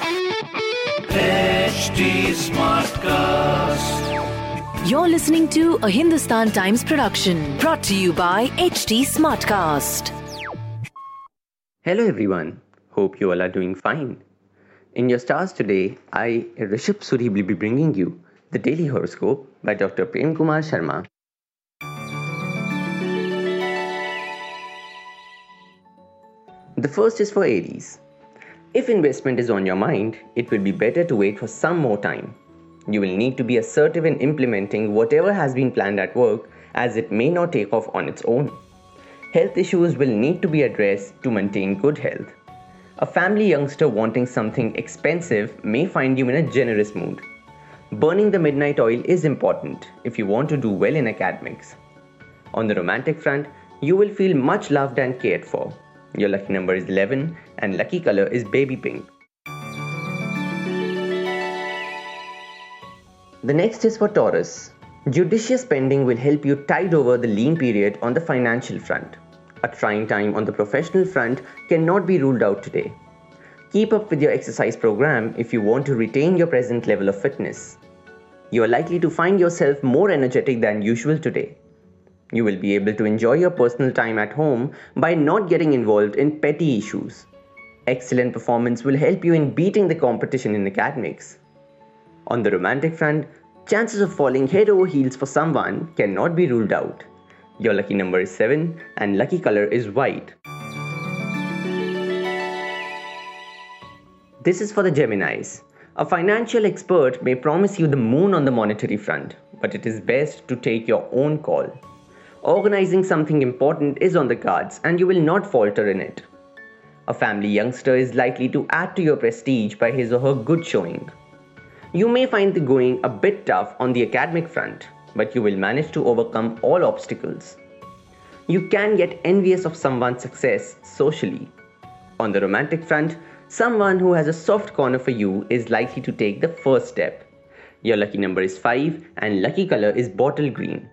HT Smartcast. You're listening to a Hindustan Times production brought to you by HT Smartcast. Hello everyone. Hope you all are doing fine. In your stars today, I, Rishabh Suri, will be bringing you the daily horoscope by Dr. Prem Kumar Sharma. The first is for Aries. If investment is on your mind, it will be better to wait for some more time. You will need to be assertive in implementing whatever has been planned at work as it may not take off on its own. Health issues will need to be addressed to maintain good health. A family youngster wanting something expensive may find you in a generous mood. Burning the midnight oil is important if you want to do well in academics. On the romantic front, you will feel much loved and cared for. Your lucky number is 11 and lucky color is baby pink. The next is for Taurus. Judicious spending will help you tide over the lean period on the financial front. A trying time on the professional front cannot be ruled out today. Keep up with your exercise program if you want to retain your present level of fitness. You are likely to find yourself more energetic than usual today. You will be able to enjoy your personal time at home by not getting involved in petty issues. Excellent performance will help you in beating the competition in academics. On the romantic front, chances of falling head over heels for someone cannot be ruled out. Your lucky number is 7 and lucky color is white. This is for the Geminis. A financial expert may promise you the moon on the monetary front, but it is best to take your own call. Organizing something important is on the cards and you will not falter in it. A family youngster is likely to add to your prestige by his or her good showing. You may find the going a bit tough on the academic front, but you will manage to overcome all obstacles. You can get envious of someone's success socially. On the romantic front, someone who has a soft corner for you is likely to take the first step. Your lucky number is 5 and lucky color is bottle green.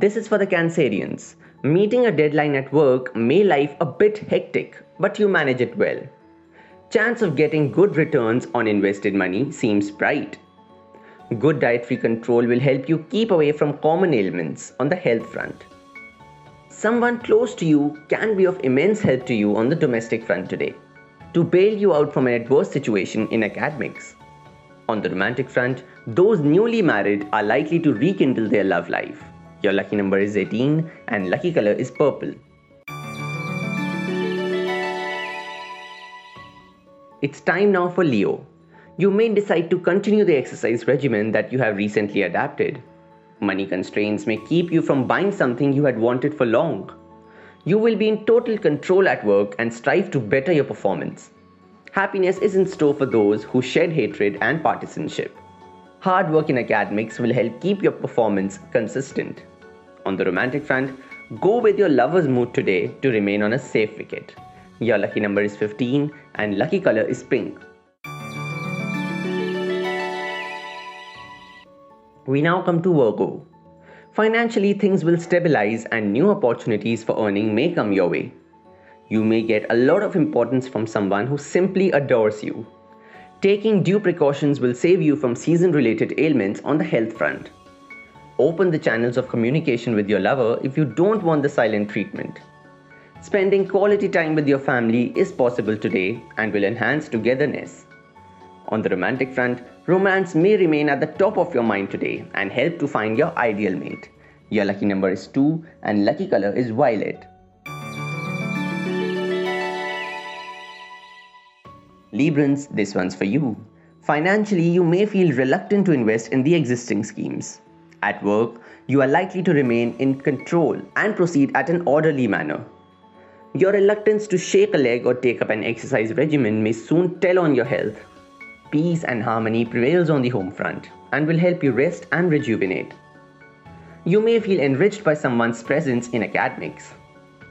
This is for the Cancerians. Meeting a deadline at work may life a bit hectic, but you manage it well. Chance of getting good returns on invested money seems bright. Good dietary control will help you keep away from common ailments on the health front. Someone close to you can be of immense help to you on the domestic front today to bail you out from an adverse situation in academics. On the romantic front, those newly married are likely to rekindle their love life. Your lucky number is 18 and lucky color is purple. It's time now for Leo. You may decide to continue the exercise regimen that you have recently adapted. Money constraints may keep you from buying something you had wanted for long. You will be in total control at work and strive to better your performance. Happiness is in store for those who shed hatred and partisanship. Hard work in academics will help keep your performance consistent. On the romantic front, go with your lover's mood today to remain on a safe wicket. Your lucky number is 15 and lucky color is pink. We now come to Virgo. Financially, things will stabilize and new opportunities for earning may come your way. You may get a lot of importance from someone who simply adores you. Taking due precautions will save you from season related ailments on the health front. Open the channels of communication with your lover if you don't want the silent treatment. Spending quality time with your family is possible today and will enhance togetherness. On the romantic front, romance may remain at the top of your mind today and help to find your ideal mate. Your lucky number is 2 and lucky color is violet. Librans, this one's for you. Financially, you may feel reluctant to invest in the existing schemes. At work, you are likely to remain in control and proceed at an orderly manner. Your reluctance to shake a leg or take up an exercise regimen may soon tell on your health. Peace and harmony prevails on the home front and will help you rest and rejuvenate. You may feel enriched by someone's presence in academics.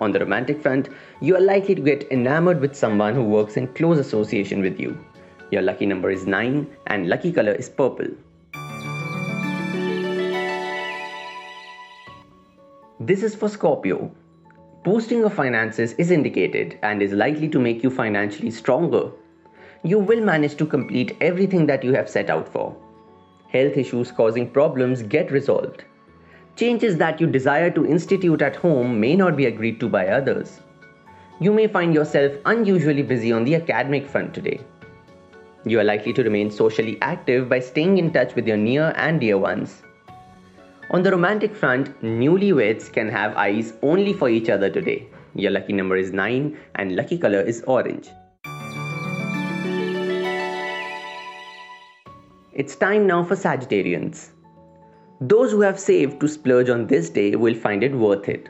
On the romantic front, you are likely to get enamored with someone who works in close association with you. Your lucky number is 9 and lucky color is purple. This is for Scorpio. Boosting of finances is indicated and is likely to make you financially stronger. You will manage to complete everything that you have set out for. Health issues causing problems get resolved. Changes that you desire to institute at home may not be agreed to by others. You may find yourself unusually busy on the academic front today. You are likely to remain socially active by staying in touch with your near and dear ones. On the romantic front, newlyweds can have eyes only for each other today. Your lucky number is 9 and lucky color is orange. It's time now for Sagittarians. Those who have saved to splurge on this day will find it worth it.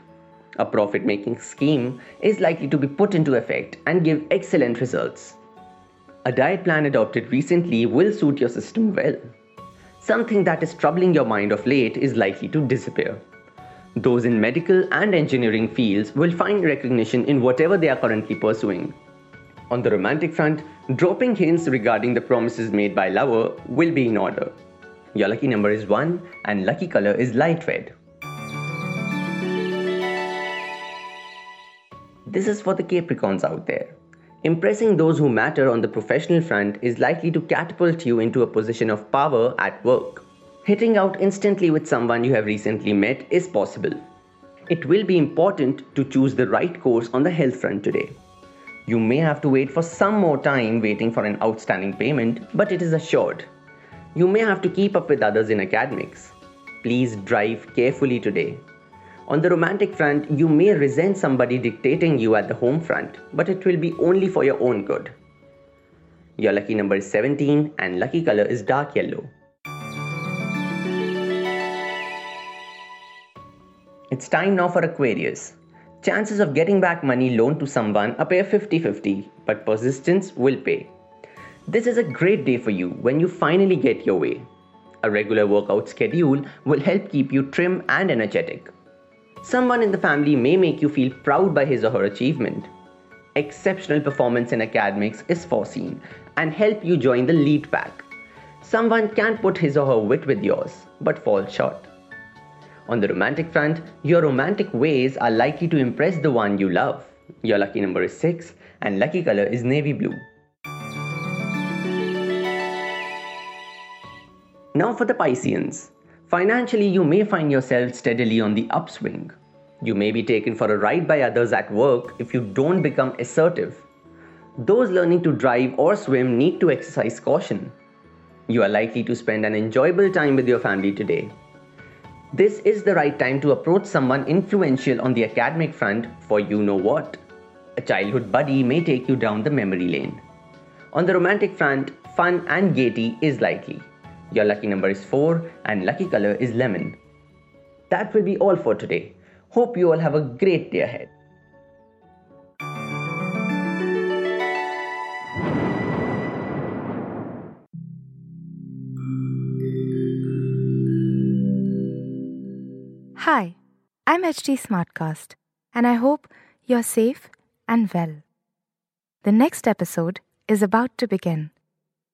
A profit making scheme is likely to be put into effect and give excellent results. A diet plan adopted recently will suit your system well. Something that is troubling your mind of late is likely to disappear. Those in medical and engineering fields will find recognition in whatever they are currently pursuing. On the romantic front, dropping hints regarding the promises made by lover will be in order. Your lucky number is 1 and lucky color is light red. This is for the Capricorns out there. Impressing those who matter on the professional front is likely to catapult you into a position of power at work. Hitting out instantly with someone you have recently met is possible. It will be important to choose the right course on the health front today. You may have to wait for some more time waiting for an outstanding payment, but it is assured. You may have to keep up with others in academics. Please drive carefully today. On the romantic front, you may resent somebody dictating you at the home front, but it will be only for your own good. Your lucky number is 17 and lucky color is dark yellow. It's time now for Aquarius. Chances of getting back money loaned to someone appear 50 50, but persistence will pay. This is a great day for you when you finally get your way. A regular workout schedule will help keep you trim and energetic. Someone in the family may make you feel proud by his or her achievement. Exceptional performance in academics is foreseen and help you join the lead pack. Someone can put his or her wit with yours, but fall short. On the romantic front, your romantic ways are likely to impress the one you love. Your lucky number is 6 and lucky color is navy blue. Now for the Pisceans. Financially, you may find yourself steadily on the upswing. You may be taken for a ride by others at work if you don't become assertive. Those learning to drive or swim need to exercise caution. You are likely to spend an enjoyable time with your family today. This is the right time to approach someone influential on the academic front for you know what. A childhood buddy may take you down the memory lane. On the romantic front, fun and gaiety is likely. Your lucky number is 4 and lucky color is lemon. That will be all for today. Hope you all have a great day ahead. Hi, I'm HT Smartcast, and I hope you're safe and well. The next episode is about to begin.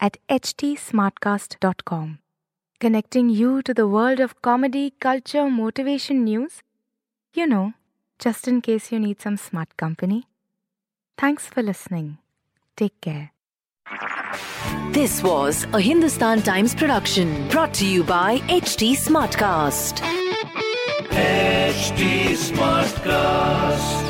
at htsmartcast.com, connecting you to the world of comedy, culture, motivation news. You know, just in case you need some smart company. Thanks for listening. Take care. This was a Hindustan Times production brought to you by HT Smartcast. HT Smartcast.